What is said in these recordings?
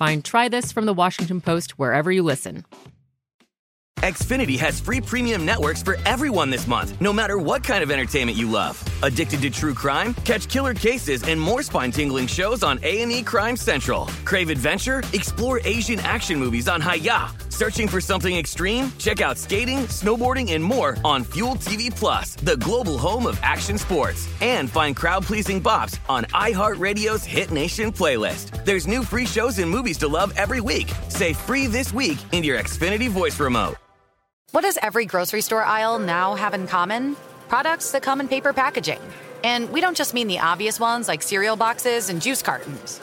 Find Try This from the Washington Post wherever you listen. Xfinity has free premium networks for everyone this month, no matter what kind of entertainment you love. Addicted to true crime? Catch killer cases and more spine-tingling shows on A&E Crime Central. Crave adventure? Explore Asian action movies on Hi-YAH. Searching for something extreme? Check out skating, snowboarding, and more on Fuel TV Plus, the global home of action sports. And find crowd-pleasing bops on iHeartRadio's Hit Nation playlist. There's new free shows and movies to love every week. Say free this week in your Xfinity voice remote. What does every grocery store aisle now have in common? Products that come in paper packaging. And we don't just mean the obvious ones like cereal boxes and juice cartons.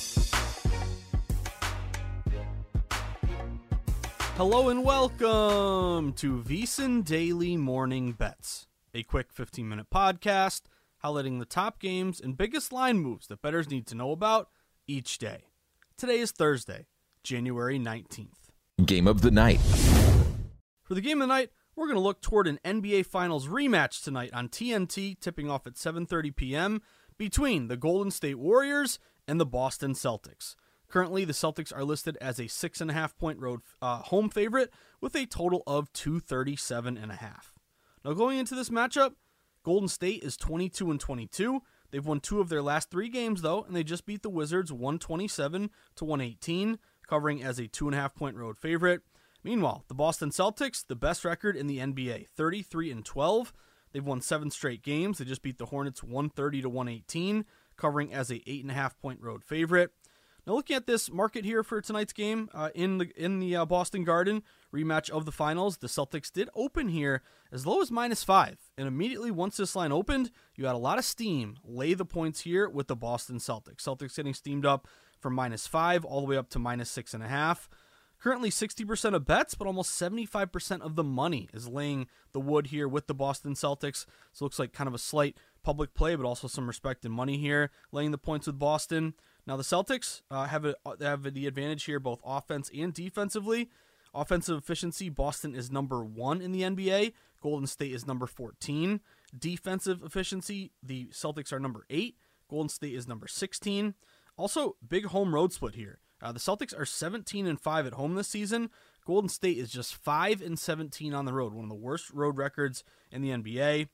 Hello and welcome to VSiN Daily Morning Bets, a quick 15 minute podcast highlighting the top games and biggest line moves that bettors need to know about each day. Today is Thursday, January 19th. Game of the night. For the game of the night, we're going to look toward an NBA Finals rematch tonight on TNT, tipping off at 7:30 p.m. between the Golden State Warriors and the Boston Celtics. Currently, the Celtics are listed as a six and a half point road uh, home favorite with a total of 237 and a half. Now, going into this matchup, Golden State is 22 and 22. They've won two of their last three games though, and they just beat the Wizards 127 to 118, covering as a two and a half point road favorite. Meanwhile, the Boston Celtics, the best record in the NBA, 33 and 12. They've won seven straight games. They just beat the Hornets 130 to 118, covering as a eight and a half point road favorite. Now, looking at this market here for tonight's game uh, in the in the uh, Boston Garden rematch of the finals, the Celtics did open here as low as minus five, and immediately once this line opened, you had a lot of steam lay the points here with the Boston Celtics. Celtics getting steamed up from minus five all the way up to minus six and a half. Currently 60% of bets, but almost 75% of the money is laying the wood here with the Boston Celtics. So it looks like kind of a slight public play, but also some respect and money here, laying the points with Boston. Now the Celtics uh, have a, have the advantage here, both offense and defensively. Offensive efficiency, Boston is number one in the NBA. Golden State is number 14. Defensive efficiency, the Celtics are number eight. Golden State is number 16. Also, big home road split here. Uh, the Celtics are 17 and 5 at home this season. Golden State is just 5 and 17 on the road, one of the worst road records in the NBA.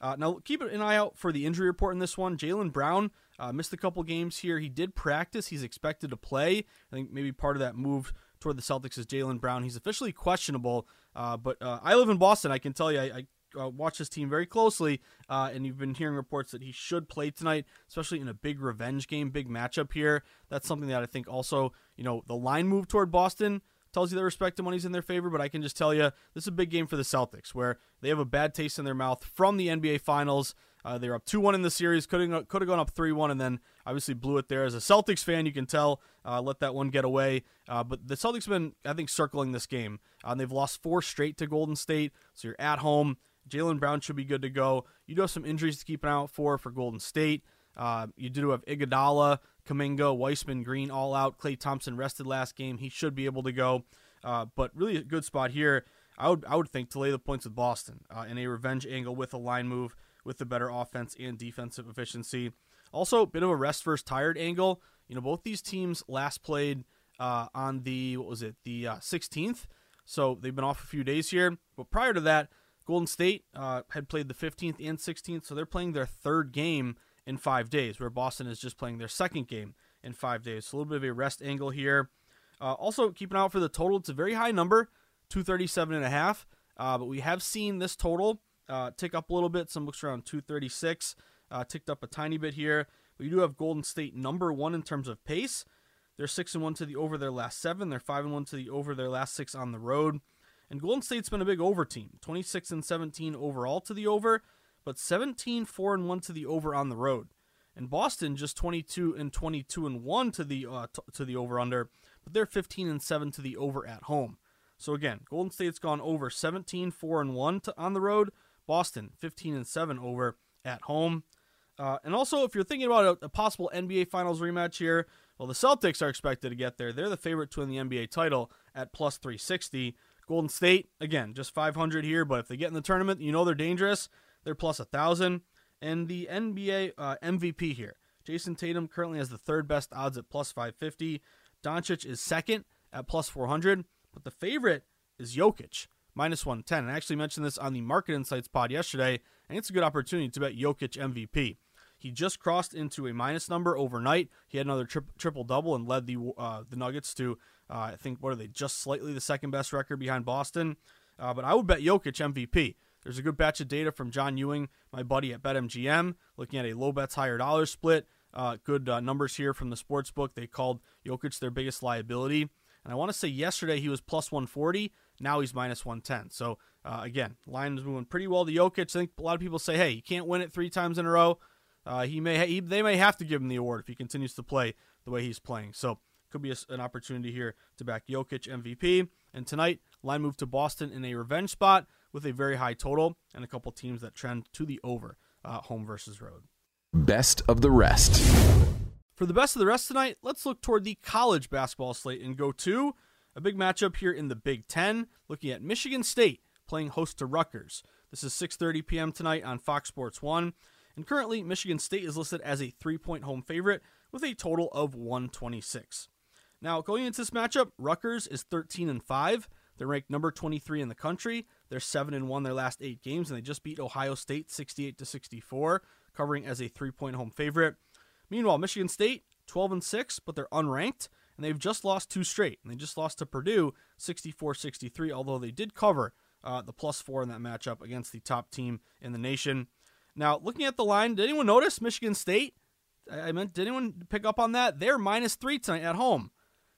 Uh, now, keep an eye out for the injury report in this one. Jaylen Brown uh, missed a couple games here. He did practice. He's expected to play. I think maybe part of that move toward the Celtics is Jaylen Brown. He's officially questionable, uh, but uh, I live in Boston. I can tell you, I, I uh, watch this team very closely, uh, and you've been hearing reports that he should play tonight, especially in a big revenge game, big matchup here. That's something that I think also, you know, the line move toward Boston tells you their respective money's in their favor, but I can just tell you this is a big game for the Celtics, where they have a bad taste in their mouth from the NBA Finals. Uh, they were up 2 1 in the series, could have, gone up 3 1, and then obviously blew it there. As a Celtics fan, you can tell, uh, let that one get away. Uh, but the Celtics have been, I think, circling this game. Uh, they've lost four straight to Golden State, so you're at home. Jaylen Brown should be good to go. You do have some injuries to keep an eye out for for Golden State. Uh, you do have Iguodala, Kuminga, Wiseman, Green all out. Klay Thompson rested last game. He should be able to go. Uh, but really a good spot here. I would I would think to lay the points with Boston uh, in a revenge angle with a line move with the better offense and defensive efficiency. Also, a bit of a rest versus tired angle. You know, both these teams last played uh, on the what was it the uh, 16th, so they've been off a few days here. But prior to that, Golden State uh, had played the 15th and 16th, so they're playing their third game in five days, where Boston is just playing their second game in five days. So a little bit of a rest angle here. Uh, also, keep an eye out for the total. It's a very high number, 237 and a half. Uh, but we have seen this total uh, tick up a little bit. Some books around 236, uh, ticked up a tiny bit here. We do have Golden State number one in terms of pace. They're six and one to the over their last seven. They're five and one to the over their last six on the road. And Golden State's been a big over team, 26 and 17 overall to the over, but 17 4 and 1 to the over on the road. And Boston just 22 and 22 and 1 to the uh, t- to the over under, but they're 15 and 7 to the over at home. So again, Golden State's gone over 17 4 and 1 to, on the road, Boston 15 and 7 over at home. Uh, and also, if you're thinking about a, a, possible NBA Finals rematch here, well, the Celtics are expected to get there. They're the favorite to win the NBA title at plus 360. Golden State, again, just 500 here, but if they get in the tournament, you know they're dangerous. They're plus 1,000. And the NBA uh, MVP here, Jayson Tatum currently has the third best odds at plus 550. Doncic is second at plus 400, but the favorite is Jokic, minus 110. I actually mentioned this on the Market Insights pod yesterday, and it's a good opportunity to bet Jokic MVP. He just crossed into a minus number overnight. He had another tri- triple double and led the uh, the Nuggets to uh, I think what are they just slightly the second best record behind Boston. Uh, but I would bet Jokic MVP. There's a good batch of data from John Ewing, my buddy at BetMGM, looking at a low bets higher dollar split. Uh, good uh, numbers here from the sports book. They called Jokic their biggest liability. And I want to say yesterday he was plus 140. Now he's minus 110. So uh, again, line is moving pretty well to Jokic. I think a lot of people say, hey, you can't win it three times in a row. Uh, he may he, they may have to give him the award if he continues to play the way he's playing. So could be a, an opportunity here to back Jokic MVP. And tonight, line moved to Boston in a revenge spot with a very high total and a couple teams that trend to the over, uh, home versus road. Best of the rest. For the best of the rest tonight, let's look toward the college basketball slate and go to a big matchup here in the Big Ten, looking at Michigan State playing host to Rutgers. This is 6:30 p.m. tonight on Fox Sports One. And currently, Michigan State is listed as a three point home favorite with a total of 126. Now, going into this matchup, Rutgers is 13 and 5. They're ranked number 23 in the country. They're 7 and 1 their last 8 games and they just beat Ohio State 68 to 64, covering as a 3-point home favorite. Meanwhile, Michigan State 12 and 6, but they're unranked and they've just lost two straight. And they just lost to Purdue 64-63, although they did cover uh, the plus 4 in that matchup against the top team in the nation. Now, looking at the line, did anyone notice Michigan State? I meant, did anyone pick up on that? They're minus 3 tonight at home.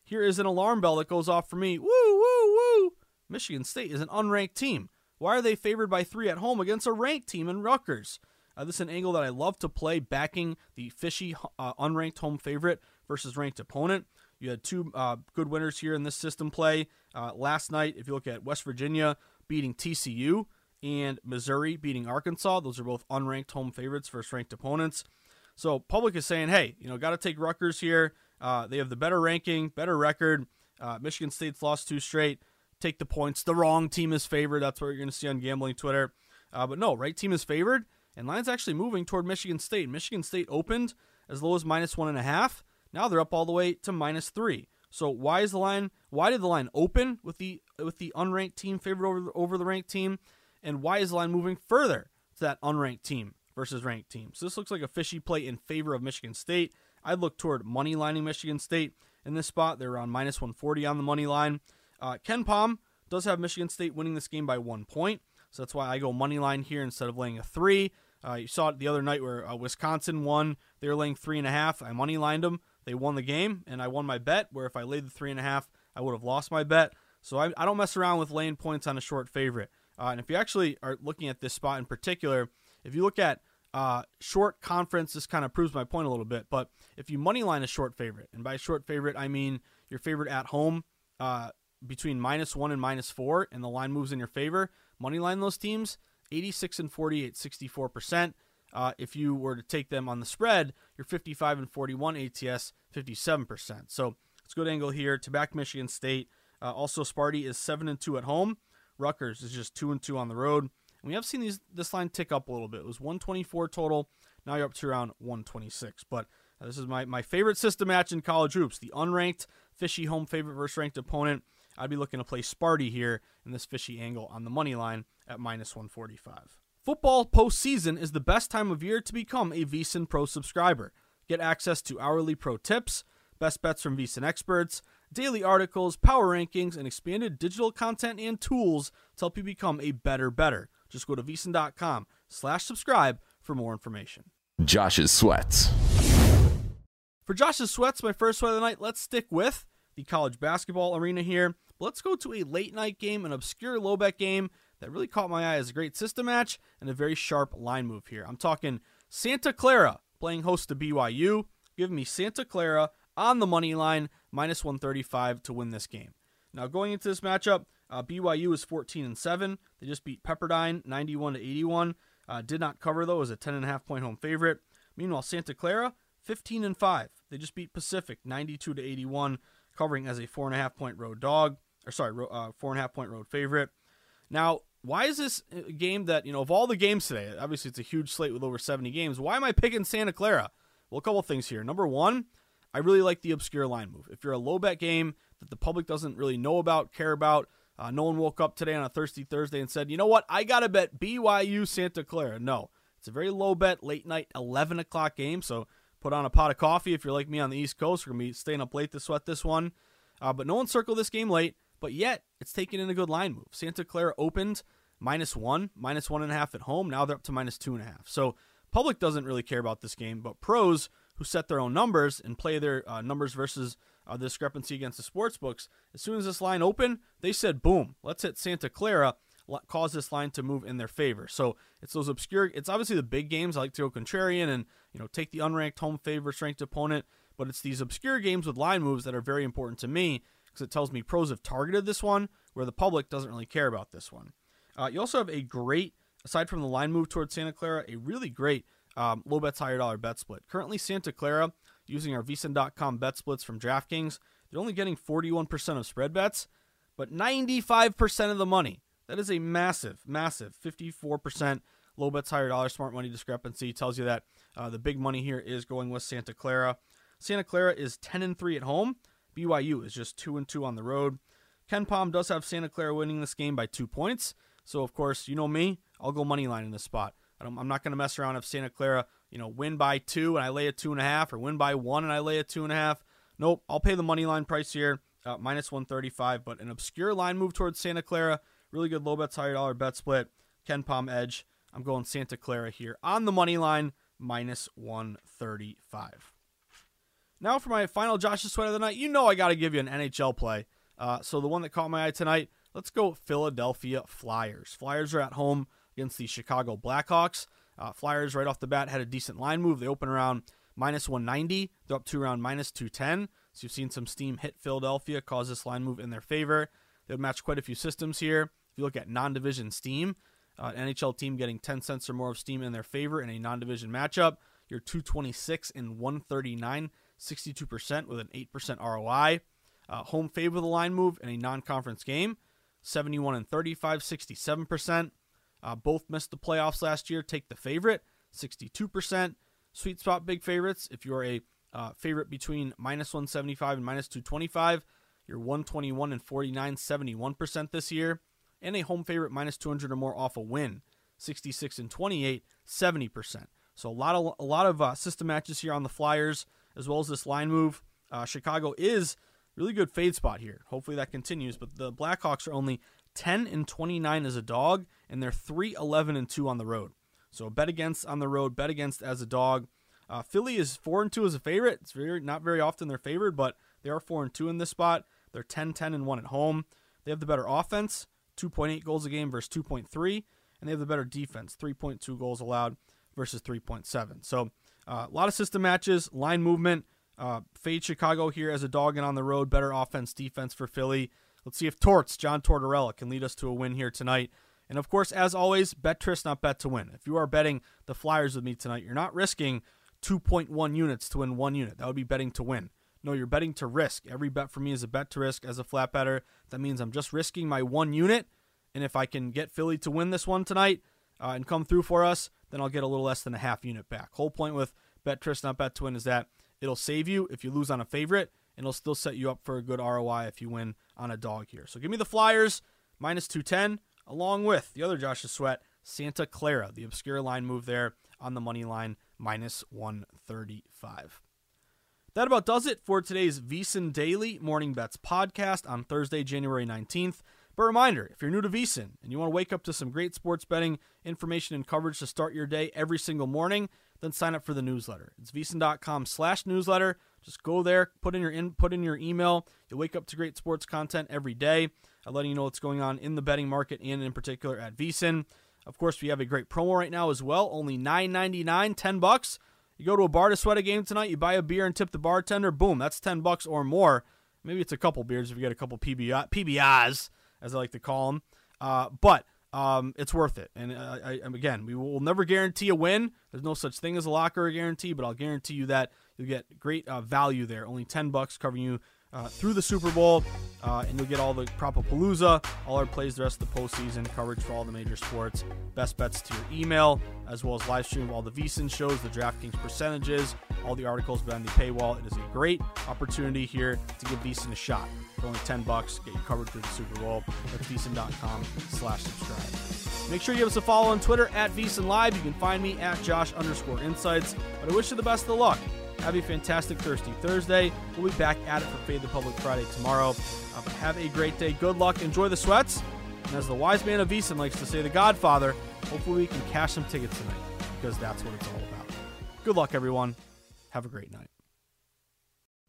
Here is an alarm bell that goes off for me. Woo, woo, woo. Michigan State is an unranked team. Why are they favored by three at home against a ranked team in Rutgers? Uh, this is an angle that I love to play, backing the fishy uh, unranked home favorite versus ranked opponent. You had two uh, good winners here in this system play. Uh, last night, if you look at West Virginia beating TCU and Missouri beating Arkansas, those are both unranked home favorites versus ranked opponents. So public is saying, hey, you know, got to take Rutgers here. Uh, they have the better ranking, better record. Uh, Michigan State's lost two straight. Take the points. The wrong team is favored. That's what you're going to see on gambling Twitter. Uh, but no, right team is favored, and line's actually moving toward Michigan State. Michigan State opened as low as minus one and a half. Now they're up all the way to minus three. So why is the line? Why did the line open with the with the unranked team favored over over the ranked team, and why is the line moving further to that unranked team versus ranked team? So this looks like a fishy play in favor of Michigan State. I'd look toward money lining Michigan State in this spot. They're around minus 140 on the money line. Uh, Palm does have Michigan State winning this game by one point, so that's why I go money line here instead of laying a three. Uh, you saw it the other night where uh, Wisconsin won. They were laying three and a half. I money lined them. They won the game, and I won my bet. Where if I laid the three and a half, I would have lost my bet. So I, I don't mess around with laying points on a short favorite. Uh, and if you actually are looking at this spot in particular, if you look at uh, short conference, this kind of proves my point a little bit. But if you money line a short favorite, and by short favorite I mean your favorite at home uh, between minus one and minus four, and the line moves in your favor, money line those teams 86 and 48, 64 percent. Uh, if you were to take them on the spread, you're 55 and 41 ATS, 57 percent. So it's a good angle here to back Michigan State. Uh, also, Sparty is seven and two at home. Rutgers is just two and two on the road. And we have seen these this line tick up a little bit. It was 124 total. Now you're up to around 126. But uh, this is my, my favorite system match in college hoops. The unranked fishy home favorite versus ranked opponent. I'd be looking to play Sparty here in this fishy angle on the money line at minus 145. Football postseason is the best time of year to become a VSiN Pro subscriber. Get access to hourly pro tips, best bets from VSiN experts, daily articles, power rankings, and expanded digital content and tools to help you become a better better. Just go to VSiN.com slash subscribe for more information. Josh's sweats. For Josh's sweats, my first sweat of the night, let's stick with the college basketball arena here. Let's go to a late night game, an obscure low bet game that really caught my eye as a great system match and a very sharp line move here. I'm talking Santa Clara playing host to BYU. Give me Santa Clara on the money line, minus 135 to win this game. Now, going into this matchup, uh, BYU is 14 and 7. They just beat Pepperdine 91 to 81. Uh, did not cover though as a 10 and a half point home favorite. Meanwhile, Santa Clara 15 and 5. They just beat Pacific 92 to 81, covering as a four and a half point road dog. Or sorry, uh, four and a half point road favorite. Now, why is this a game that you know of all the games today? Obviously, it's a huge slate with over 70 games. Why am I picking Santa Clara? Well, a couple things here. Number one, I really like the obscure line move. If you're a low bet game that the public doesn't really know about, care about, uh, no one woke up today on a thirsty Thursday and said, you know what, I got to bet BYU Santa Clara. No, it's a very low bet, late night, 11 o'clock game. So put on a pot of coffee if you're like me on the East Coast. We're to be staying up late to sweat this one. Uh, but no one circled this game late, but yet it's taken in a good line move. Santa Clara opened minus one, minus one and a half at home. Now they're up to minus two and a half. So public doesn't really care about this game, but pros who set their own numbers and play their uh, numbers versus uh, the discrepancy against the sports books. As soon as this line opened, they said, "Boom, let's hit Santa Clara." Cause this line to move in their favor. So it's those obscure. It's obviously the big games. I like to go contrarian and you know take the unranked home favorites ranked opponent. But it's these obscure games with line moves that are very important to me because it tells me pros have targeted this one where the public doesn't really care about this one. Uh, you also have a great, aside from the line move towards Santa Clara, a really great um, low bets higher dollar bet split. Currently, Santa Clara using our VSiN.com bet splits from DraftKings, they're only getting 41% of spread bets, but 95% of the money. That is a massive, massive 54% low bets higher dollar smart money discrepancy. Tells you that uh, the big money here is going with Santa Clara. Santa Clara is 10 and 3 at home. BYU is just 2 and 2 on the road. KenPom does have Santa Clara winning this game by two points. So, of course, you know me, I'll go money line in this spot. I'm not going to mess around if Santa Clara, you know, win by two and I lay a two and a half, or win by one and I lay a two and a half. Nope, I'll pay the money line price here, uh, minus 135. But an obscure line move towards Santa Clara, really good low bets, higher dollar bet split. KenPom edge. I'm going Santa Clara here on the money line, minus 135. Now for my final Josh's sweat of the night. You know I got to give you an NHL play. Uh, so the one that caught my eye tonight, let's go Philadelphia Flyers. Flyers are at home against the Chicago Blackhawks. Uh, Flyers right off the bat had a decent line move. They open around minus 190. They're up to around minus 210. So you've seen some steam hit Philadelphia, cause this line move in their favor. They've matched quite a few systems here. If you look at non-division steam, uh, NHL team getting 10 cents or more of steam in their favor in a non-division matchup. You're 226 and 139, 62% with an 8% ROI. Uh, home favor the line move in a non-conference game, 71 and 35, 67%. Uh, both missed the playoffs last year. Take the favorite, 62%. Sweet spot big favorites. If you're a uh, favorite between minus 175 and minus 225, you're 121 and 49, 71% this year. And a home favorite minus 200 or more off a win, 66 and 28, 70%. So a lot of a lot of uh, system matches here on the Flyers, as well as this line move. Uh, Chicago is really good fade spot here. Hopefully that continues. But the Blackhawks are only 10 and 29 as a dog, and they're 3 11 and 2 on the road. So bet against on the road, bet against as a dog. Uh, Philly is 4 and 2 as a favorite. It's very not very often they're favored, but they are 4 and 2 in this spot. They're 10 10 and 1 at home. They have the better offense, 2.8 goals a game versus 2.3, and they have the better defense, 3.2 goals allowed versus 3.7. So a lot of system matches, line movement. Uh, fade Chicago here as a dog and on the road. Better offense, defense for Philly. Let's see if Torts, John Tortorella, can lead us to a win here tonight. And of course, as always, bet Tris, not bet to win. If you are betting the Flyers with me tonight, you're not risking 2.1 units to win one unit. That would be betting to win. No, you're betting to risk. Every bet for me is a bet to risk as a flat better. That means I'm just risking my one unit And if I can get Philly to win this one tonight uh, and come through for us, then I'll get a little less than a half unit back. Whole point with Bet Trist, not Bet Twin, is that it'll save you if you lose on a favorite, and it'll still set you up for a good ROI if you win on a dog here. So give me the Flyers minus 210, along with the other Josh's sweat, Santa Clara, the obscure line move there on the money line, minus 135. That about does it for today's VSiN Daily Morning Bets podcast on Thursday, January 19th. But reminder, if you're new to VSiN and you want to wake up to some great sports betting information and coverage to start your day every single morning, then sign up for the newsletter. It's vsin.com slash newsletter. Just go there, put in your in, put in your email. You'll wake up to great sports content every day, letting you know what's going on in the betting market and in particular at VSiN. Of course, we have a great promo right now as well. Only $9.99, 10 bucks. You go to a bar to sweat a game tonight, you buy a beer and tip the bartender, boom, that's 10 bucks or more. Maybe it's a couple beers if you get a couple PBI, PBIs, as I like to call them. Uh, but um, it's worth it. And uh, I, again, we will never guarantee a win. There's no such thing as a locker guarantee, but I'll guarantee you that you'll get great uh, value there. Only 10 bucks covering you uh, through the Super Bowl, uh, and you'll get all the Propapalooza, all our plays the rest of the postseason, coverage for all the major sports, best bets to your email, as well as live stream of all the VSiN shows, the DraftKings percentages, all the articles behind the paywall. It is a great opportunity here to give VSiN a shot. For only 10 bucks, get you covered through the Super Bowl. That's VSiN.com slash subscribe. Make sure you give us a follow on Twitter at VSiN Live. You can find me at Josh underscore insights. But I wish you the best of luck. Have a fantastic Thirsty Thursday. We'll be back at it for Fade the Public Friday tomorrow. Uh, have a great day. Good luck. Enjoy the sweats. And as the wise man of VSiN likes to say, the Godfather, hopefully we can cash some tickets tonight because that's what it's all about. Good luck, everyone. Have a great night.